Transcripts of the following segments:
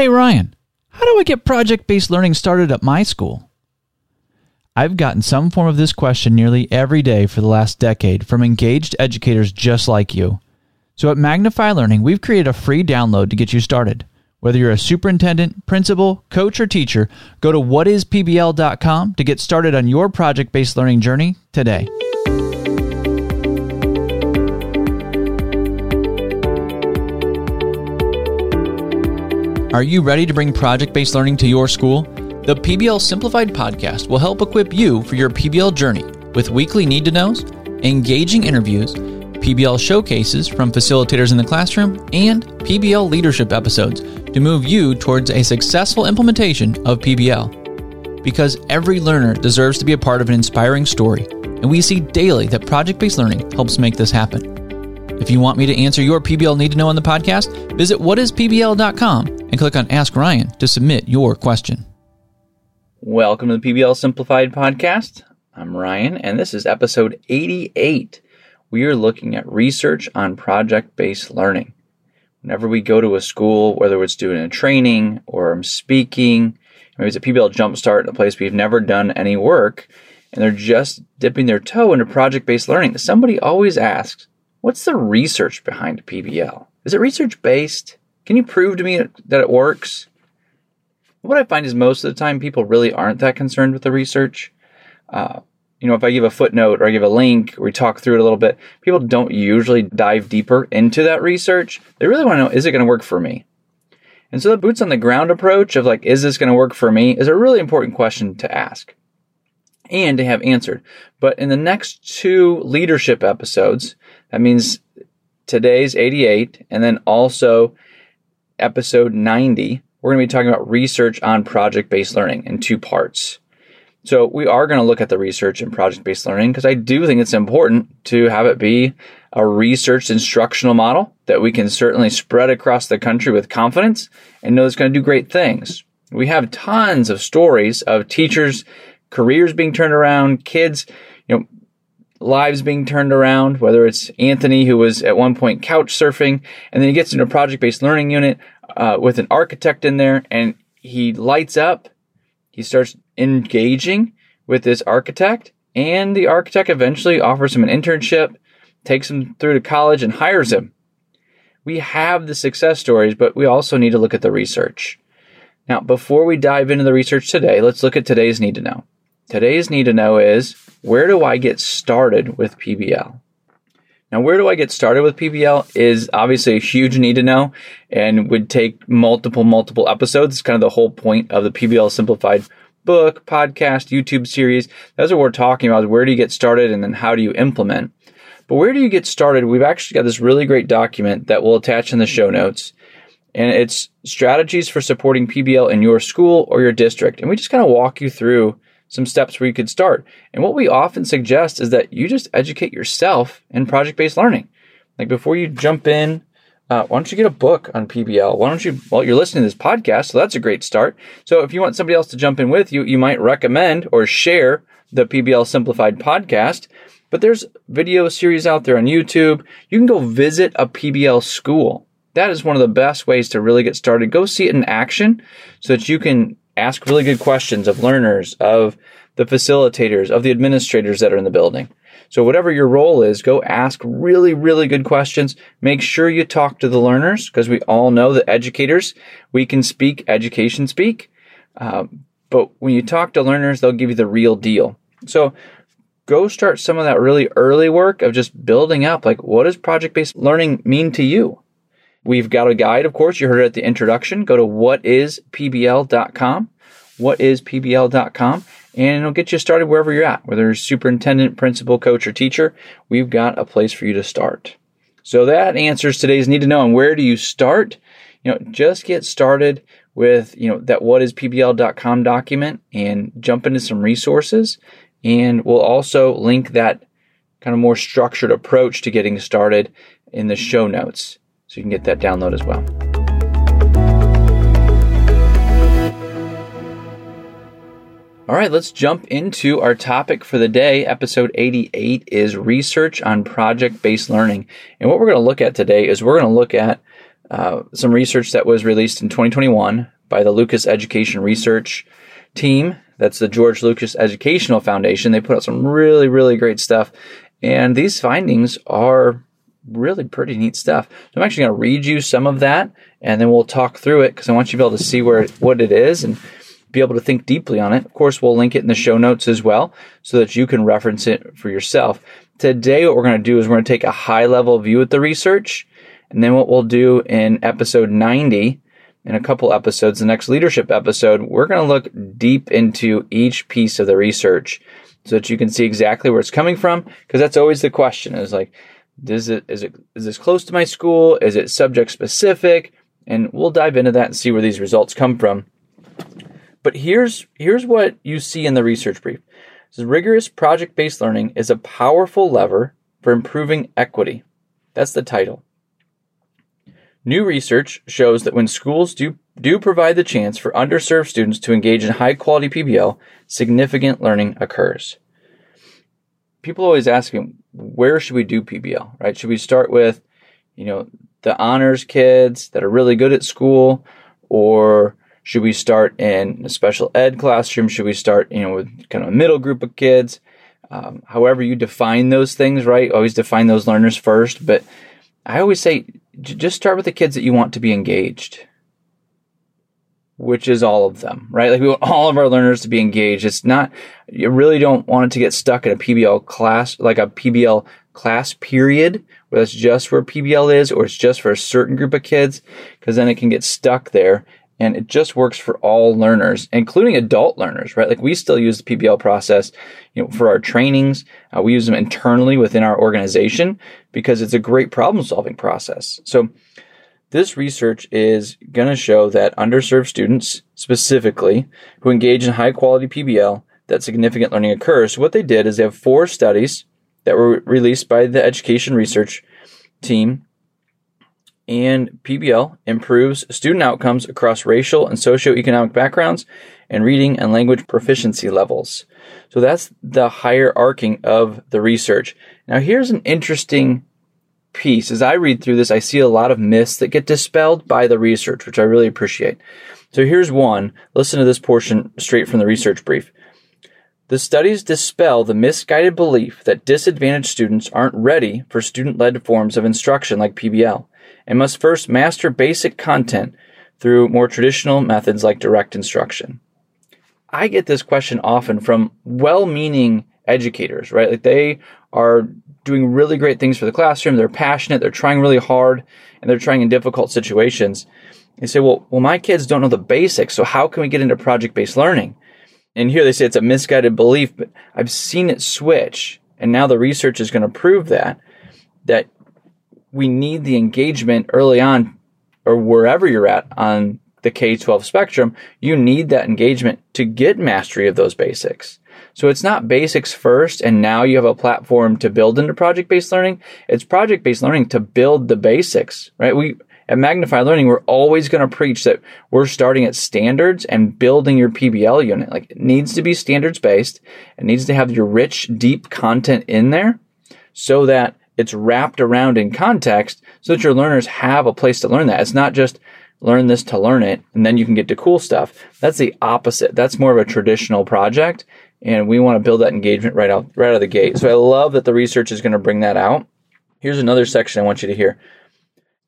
Hey Ryan, how do I get project based learning started at my school? I've gotten some form of this question nearly every day for the last decade from engaged educators just like you. So at Magnify Learning, we've created a free download to get you started. Whether you're a superintendent, principal, coach, or teacher, go to whatispbl.com to get started on your project based learning journey today. Are you ready to bring project based learning to your school? The PBL Simplified podcast will help equip you for your PBL journey with weekly need to knows, engaging interviews, PBL showcases from facilitators in the classroom, and PBL leadership episodes to move you towards a successful implementation of PBL. Because every learner deserves to be a part of an inspiring story, and we see daily that project based learning helps make this happen. If you want me to answer your PBL need to know on the podcast, visit whatispbl.com and click on Ask Ryan to submit your question. Welcome to the PBL Simplified podcast. I'm Ryan, and this is episode 88. We are looking at research on project based learning. Whenever we go to a school, whether it's doing a training or I'm speaking, maybe it's a PBL jumpstart in a place we've never done any work, and they're just dipping their toe into project based learning, somebody always asks, What's the research behind PBL? Is it research based? Can you prove to me that it works? What I find is most of the time people really aren't that concerned with the research. Uh, you know, if I give a footnote or I give a link or we talk through it a little bit, people don't usually dive deeper into that research. They really want to know is it going to work for me? And so the boots on the ground approach of like, is this going to work for me is a really important question to ask and to have answered. But in the next two leadership episodes, that means today's 88 and then also episode 90, we're going to be talking about research on project based learning in two parts. So we are going to look at the research in project based learning because I do think it's important to have it be a research instructional model that we can certainly spread across the country with confidence and know it's going to do great things. We have tons of stories of teachers careers being turned around, kids, you know, lives being turned around, whether it's Anthony, who was at one point couch surfing, and then he gets into a project based learning unit uh, with an architect in there, and he lights up. He starts engaging with this architect, and the architect eventually offers him an internship, takes him through to college, and hires him. We have the success stories, but we also need to look at the research. Now, before we dive into the research today, let's look at today's need to know. Today's need to know is where do I get started with PBL? Now, where do I get started with PBL is obviously a huge need to know and would take multiple, multiple episodes. It's kind of the whole point of the PBL Simplified book, podcast, YouTube series. That's what we're talking about. Where do you get started and then how do you implement? But where do you get started? We've actually got this really great document that we'll attach in the show notes. And it's strategies for supporting PBL in your school or your district. And we just kind of walk you through some steps where you could start. And what we often suggest is that you just educate yourself in project based learning. Like before you jump in, uh, why don't you get a book on PBL? Why don't you, well, you're listening to this podcast, so that's a great start. So if you want somebody else to jump in with you, you might recommend or share the PBL Simplified podcast. But there's video series out there on YouTube. You can go visit a PBL school. That is one of the best ways to really get started. Go see it in action so that you can ask really good questions of learners, of the facilitators, of the administrators that are in the building. So whatever your role is, go ask really, really good questions. Make sure you talk to the learners because we all know that educators, we can speak education speak. Um, but when you talk to learners, they'll give you the real deal. So go start some of that really early work of just building up. Like, what does project based learning mean to you? We've got a guide, of course. You heard it at the introduction. Go to whatispbl.com. Whatispbl.com. And it'll get you started wherever you're at, whether you're superintendent, principal, coach, or teacher. We've got a place for you to start. So that answers today's need to know. And where do you start? You know, just get started with, you know, that whatispbl.com document and jump into some resources. And we'll also link that kind of more structured approach to getting started in the show notes. So you can get that download as well. All right, let's jump into our topic for the day. Episode 88 is research on project based learning. And what we're going to look at today is we're going to look at uh, some research that was released in 2021 by the Lucas Education Research Team. That's the George Lucas Educational Foundation. They put out some really, really great stuff. And these findings are really pretty neat stuff. So I'm actually going to read you some of that and then we'll talk through it because I want you to be able to see where what it is and be able to think deeply on it. Of course, we'll link it in the show notes as well so that you can reference it for yourself. Today, what we're going to do is we're going to take a high level view at the research. And then what we'll do in episode 90, in a couple episodes, the next leadership episode, we're going to look deep into each piece of the research so that you can see exactly where it's coming from. Because that's always the question is like, is it, is it, is this close to my school? Is it subject specific? And we'll dive into that and see where these results come from. But here's here's what you see in the research brief. Says rigorous project-based learning is a powerful lever for improving equity. That's the title. New research shows that when schools do, do provide the chance for underserved students to engage in high quality PBL, significant learning occurs. People always ask me, where should we do PBL, right? Should we start with, you know, the honors kids that are really good at school or should we start in a special ed classroom? Should we start, you know, with kind of a middle group of kids? Um, however you define those things, right? Always define those learners first. But I always say just start with the kids that you want to be engaged, which is all of them, right? Like we want all of our learners to be engaged. It's not, you really don't want it to get stuck in a PBL class, like a PBL class period where that's just where PBL is or it's just for a certain group of kids because then it can get stuck there and it just works for all learners, including adult learners, right? Like we still use the PBL process, you know, for our trainings. Uh, we use them internally within our organization because it's a great problem solving process. So this research is going to show that underserved students specifically who engage in high quality PBL, that significant learning occurs. So what they did is they have four studies that were released by the education research team and PBL improves student outcomes across racial and socioeconomic backgrounds and reading and language proficiency levels. So that's the higher arcing of the research. Now here's an interesting piece. As I read through this, I see a lot of myths that get dispelled by the research, which I really appreciate. So here's one. Listen to this portion straight from the research brief. The studies dispel the misguided belief that disadvantaged students aren't ready for student led forms of instruction like PBL and must first master basic content through more traditional methods like direct instruction. I get this question often from well meaning educators, right? Like they are doing really great things for the classroom, they're passionate, they're trying really hard, and they're trying in difficult situations. They say, well, well, my kids don't know the basics, so how can we get into project based learning? And here they say it's a misguided belief, but I've seen it switch. And now the research is going to prove that, that we need the engagement early on or wherever you're at on the K 12 spectrum, you need that engagement to get mastery of those basics. So it's not basics first and now you have a platform to build into project based learning. It's project based learning to build the basics, right? We, at Magnify Learning, we're always going to preach that we're starting at standards and building your PBL unit. Like it needs to be standards based. It needs to have your rich, deep content in there so that it's wrapped around in context so that your learners have a place to learn that. It's not just learn this to learn it and then you can get to cool stuff. That's the opposite. That's more of a traditional project and we want to build that engagement right out right out of the gate. So I love that the research is going to bring that out. Here's another section I want you to hear.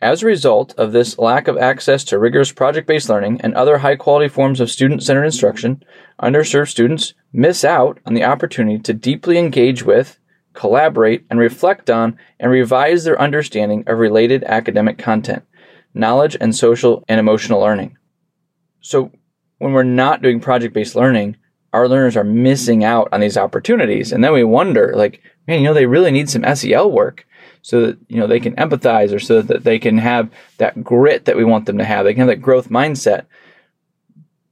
As a result of this lack of access to rigorous project-based learning and other high-quality forms of student-centered instruction, underserved students miss out on the opportunity to deeply engage with collaborate, and reflect on and revise their understanding of related academic content, knowledge, and social and emotional learning. So, when we're not doing project based learning, our learners are missing out on these opportunities. And then we wonder, like, man, you know, they really need some SEL work so that, you know, they can empathize or so that they can have that grit that we want them to have. They can have that growth mindset.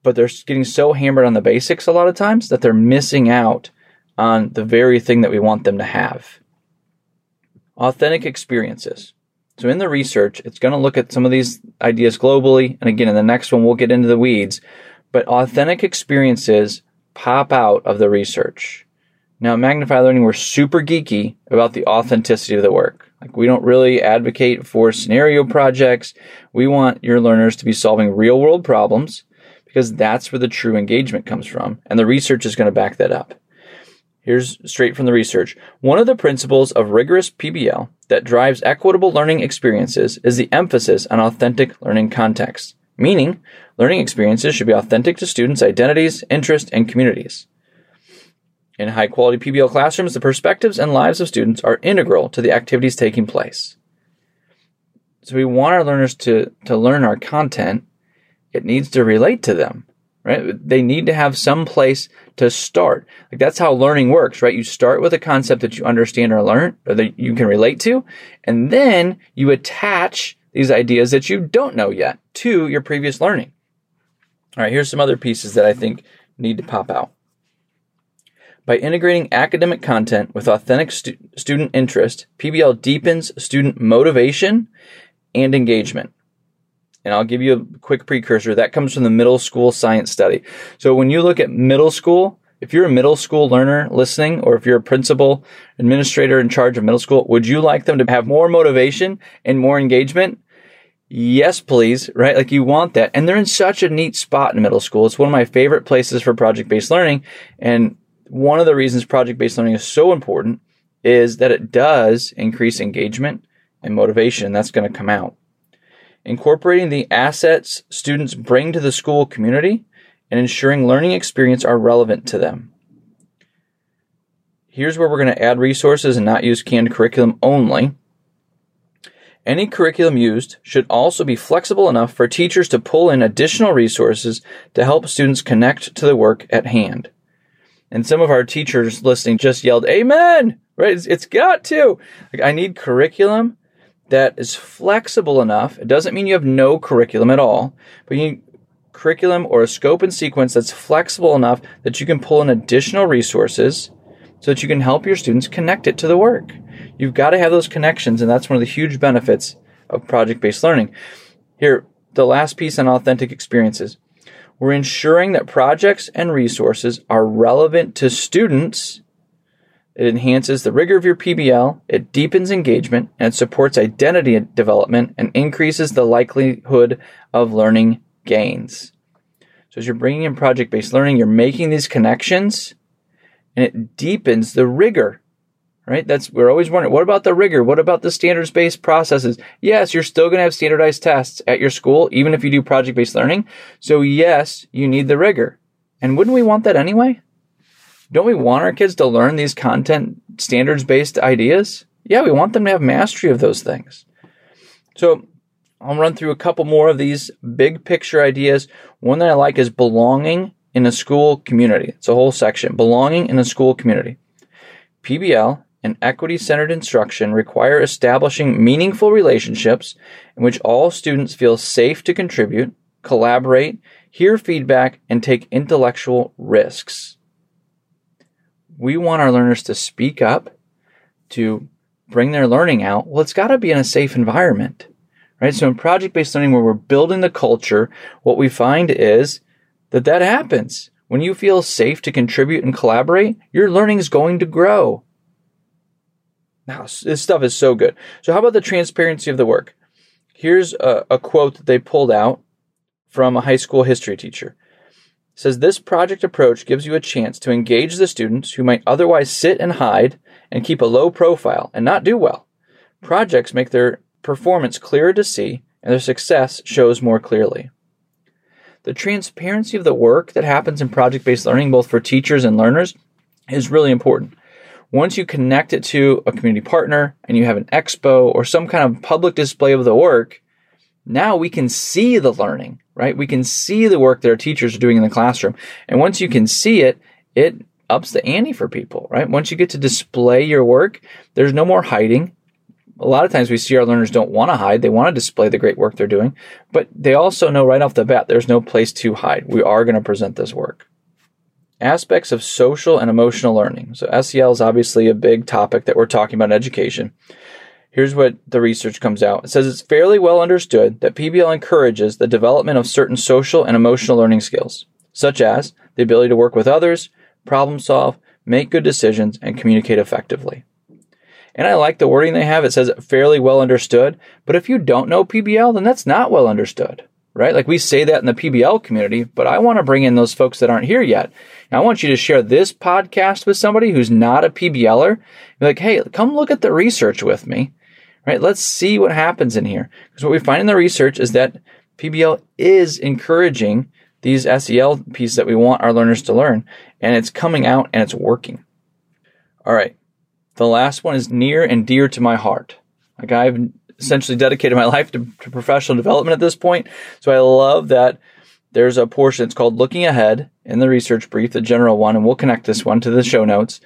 But they're getting so hammered on the basics a lot of times that they're missing out on the very thing that we want them to have. Authentic experiences. So in the research, it's going to look at some of these ideas globally. And again, in the next one, we'll get into the weeds, but authentic experiences pop out of the research. Now, at Magnify Learning, we're super geeky about the authenticity of the work. Like we don't really advocate for scenario projects. We want your learners to be solving real world problems because that's where the true engagement comes from. And the research is going to back that up. Here's straight from the research. One of the principles of rigorous PBL that drives equitable learning experiences is the emphasis on authentic learning contexts, meaning learning experiences should be authentic to students' identities, interests, and communities. In high quality PBL classrooms, the perspectives and lives of students are integral to the activities taking place. So we want our learners to, to learn our content. It needs to relate to them right? They need to have some place to start. Like that's how learning works, right? You start with a concept that you understand or learn or that you can relate to, and then you attach these ideas that you don't know yet to your previous learning. All right, here's some other pieces that I think need to pop out. By integrating academic content with authentic stu- student interest, PBL deepens student motivation and engagement and I'll give you a quick precursor. That comes from the middle school science study. So when you look at middle school, if you're a middle school learner listening, or if you're a principal administrator in charge of middle school, would you like them to have more motivation and more engagement? Yes, please, right? Like you want that. And they're in such a neat spot in middle school. It's one of my favorite places for project based learning. And one of the reasons project based learning is so important is that it does increase engagement and motivation. That's going to come out incorporating the assets students bring to the school community, and ensuring learning experience are relevant to them. Here's where we're going to add resources and not use canned curriculum only. Any curriculum used should also be flexible enough for teachers to pull in additional resources to help students connect to the work at hand. And some of our teachers listening just yelled, Amen! Right? it's, it's got to. Like, I need curriculum that is flexible enough. It doesn't mean you have no curriculum at all, but you curriculum or a scope and sequence that's flexible enough that you can pull in additional resources so that you can help your students connect it to the work. You've got to have those connections, and that's one of the huge benefits of project based learning. Here, the last piece on authentic experiences. We're ensuring that projects and resources are relevant to students it enhances the rigor of your PBL, it deepens engagement, and it supports identity development and increases the likelihood of learning gains. So, as you're bringing in project based learning, you're making these connections and it deepens the rigor, right? That's, we're always wondering, what about the rigor? What about the standards based processes? Yes, you're still going to have standardized tests at your school, even if you do project based learning. So, yes, you need the rigor. And wouldn't we want that anyway? Don't we want our kids to learn these content standards based ideas? Yeah, we want them to have mastery of those things. So I'll run through a couple more of these big picture ideas. One that I like is belonging in a school community. It's a whole section. Belonging in a school community. PBL and equity centered instruction require establishing meaningful relationships in which all students feel safe to contribute, collaborate, hear feedback, and take intellectual risks we want our learners to speak up, to bring their learning out. Well, it's got to be in a safe environment, right? So in project based learning, where we're building the culture, what we find is that that happens. When you feel safe to contribute and collaborate, your learning is going to grow. Now, this stuff is so good. So, how about the transparency of the work? Here's a, a quote that they pulled out from a high school history teacher says this project approach gives you a chance to engage the students who might otherwise sit and hide and keep a low profile and not do well. Projects make their performance clearer to see and their success shows more clearly. The transparency of the work that happens in project based learning, both for teachers and learners, is really important. Once you connect it to a community partner and you have an expo or some kind of public display of the work, now we can see the learning, right? We can see the work that our teachers are doing in the classroom. And once you can see it, it ups the ante for people, right? Once you get to display your work, there's no more hiding. A lot of times we see our learners don't want to hide. They want to display the great work they're doing, but they also know right off the bat there's no place to hide. We are going to present this work. Aspects of social and emotional learning. So SEL is obviously a big topic that we're talking about in education. Here's what the research comes out. It says it's fairly well understood that PBL encourages the development of certain social and emotional learning skills, such as the ability to work with others, problem solve, make good decisions, and communicate effectively. And I like the wording they have. It says fairly well understood. But if you don't know PBL, then that's not well understood, right? Like we say that in the PBL community, but I want to bring in those folks that aren't here yet. And I want you to share this podcast with somebody who's not a PBLer. Like, hey, come look at the research with me, right? Let's see what happens in here. Because what we find in the research is that PBL is encouraging these SEL pieces that we want our learners to learn, and it's coming out and it's working. All right. The last one is near and dear to my heart. Like I've essentially dedicated my life to, to professional development at this point. So I love that there's a portion, it's called Looking Ahead in the research brief, the general one, and we'll connect this one to the show notes.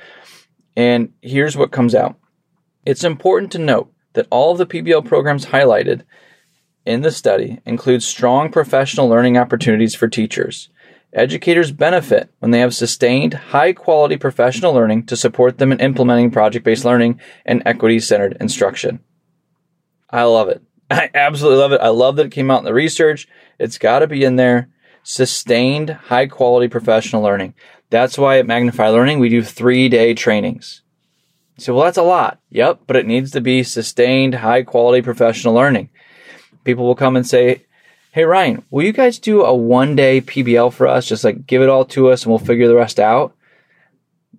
And here's what comes out. It's important to note that all of the PBL programs highlighted in the study include strong professional learning opportunities for teachers. Educators benefit when they have sustained, high quality professional learning to support them in implementing project based learning and equity centered instruction. I love it. I absolutely love it. I love that it came out in the research. It's got to be in there. Sustained, high quality professional learning. That's why at Magnify Learning we do three day trainings. So, well, that's a lot. Yep, but it needs to be sustained, high quality professional learning. People will come and say, Hey Ryan, will you guys do a one day PBL for us? Just like give it all to us and we'll figure the rest out.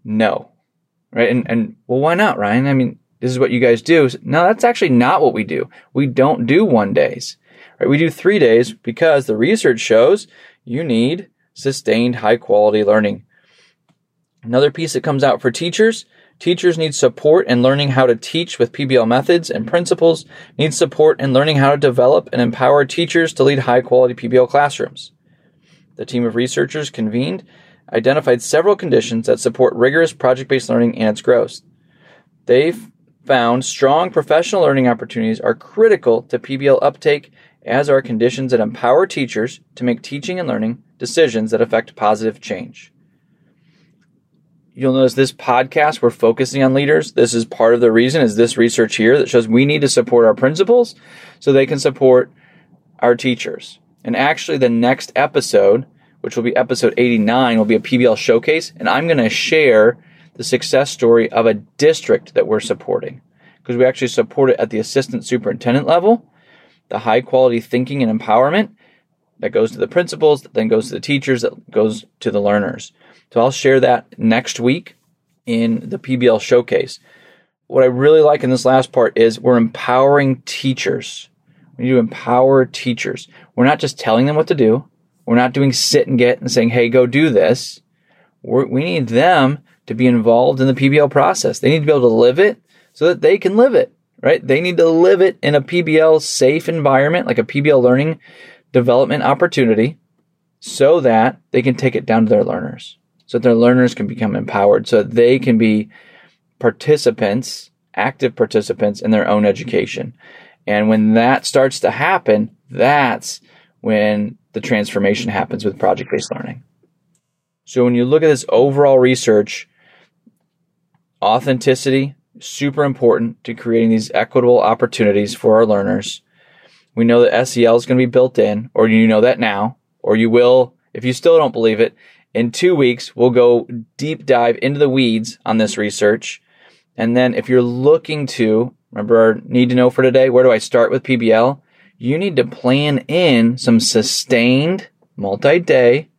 No. Right. And, and well, why not, Ryan? I mean, this is what you guys do. No, that's actually not what we do. We don't do one days. Right? We do three days because the research shows you need sustained high quality learning. Another piece that comes out for teachers Teachers need support in learning how to teach with PBL methods and principles, need support in learning how to develop and empower teachers to lead high quality PBL classrooms. The team of researchers convened identified several conditions that support rigorous project based learning and its growth. They found strong professional learning opportunities are critical to PBL uptake, as are conditions that empower teachers to make teaching and learning decisions that affect positive change. You'll notice this podcast, we're focusing on leaders. This is part of the reason is this research here that shows we need to support our principals so they can support our teachers. And actually the next episode, which will be episode 89, will be a PBL showcase. And I'm going to share the success story of a district that we're supporting because we actually support it at the assistant superintendent level, the high quality thinking and empowerment that goes to the principals, that then goes to the teachers, that goes to the learners. So I'll share that next week in the PBL showcase. What I really like in this last part is we're empowering teachers. We need to empower teachers. We're not just telling them what to do. We're not doing sit and get and saying, hey, go do this. We're, we need them to be involved in the PBL process. They need to be able to live it so that they can live it, right? They need to live it in a PBL safe environment, like a PBL learning development opportunity, so that they can take it down to their learners so that their learners can become empowered, so that they can be participants, active participants in their own education. And when that starts to happen, that's when the transformation happens with project based learning. So when you look at this overall research, authenticity, super important to creating these equitable opportunities for our learners. We know that SEL is going to be built in, or you know that now, or you will, if you still don't believe it, in two weeks, we'll go deep dive into the weeds on this research. And then if you're looking to, remember our need to know for today, where do I start with PBL? You need to plan in some sustained, multi day,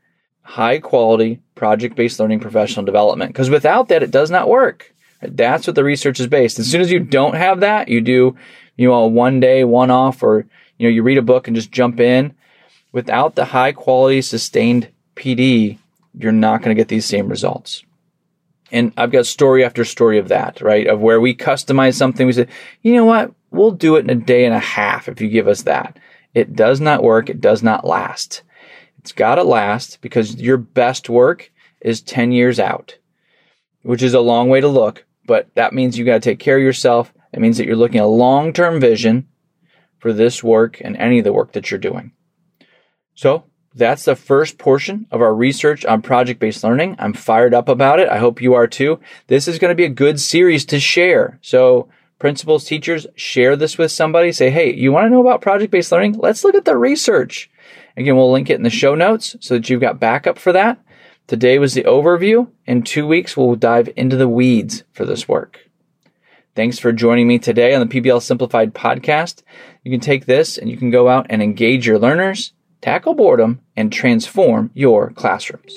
high quality project based learning professional development. Because without that, it does not work. That's what the research is based. As soon as you don't have that, you do, you know, one day, one off, or, you know, you read a book and just jump in. Without the high quality sustained PD, you're not going to get these same results. And I've got story after story of that, right? Of where we customize something. We say, you know what? We'll do it in a day and a half if you give us that. It does not work. It does not last. It's got to last because your best work is 10 years out, which is a long way to look, but that means you got to take care of yourself. It means that you're looking at a long term vision for this work and any of the work that you're doing. So that's the first portion of our research on project based learning. I'm fired up about it. I hope you are too. This is going to be a good series to share. So, principals, teachers, share this with somebody. Say, hey, you want to know about project based learning? Let's look at the research. Again, we'll link it in the show notes so that you've got backup for that. Today was the overview. In two weeks, we'll dive into the weeds for this work. Thanks for joining me today on the PBL Simplified podcast. You can take this and you can go out and engage your learners, tackle boredom, and transform your classrooms.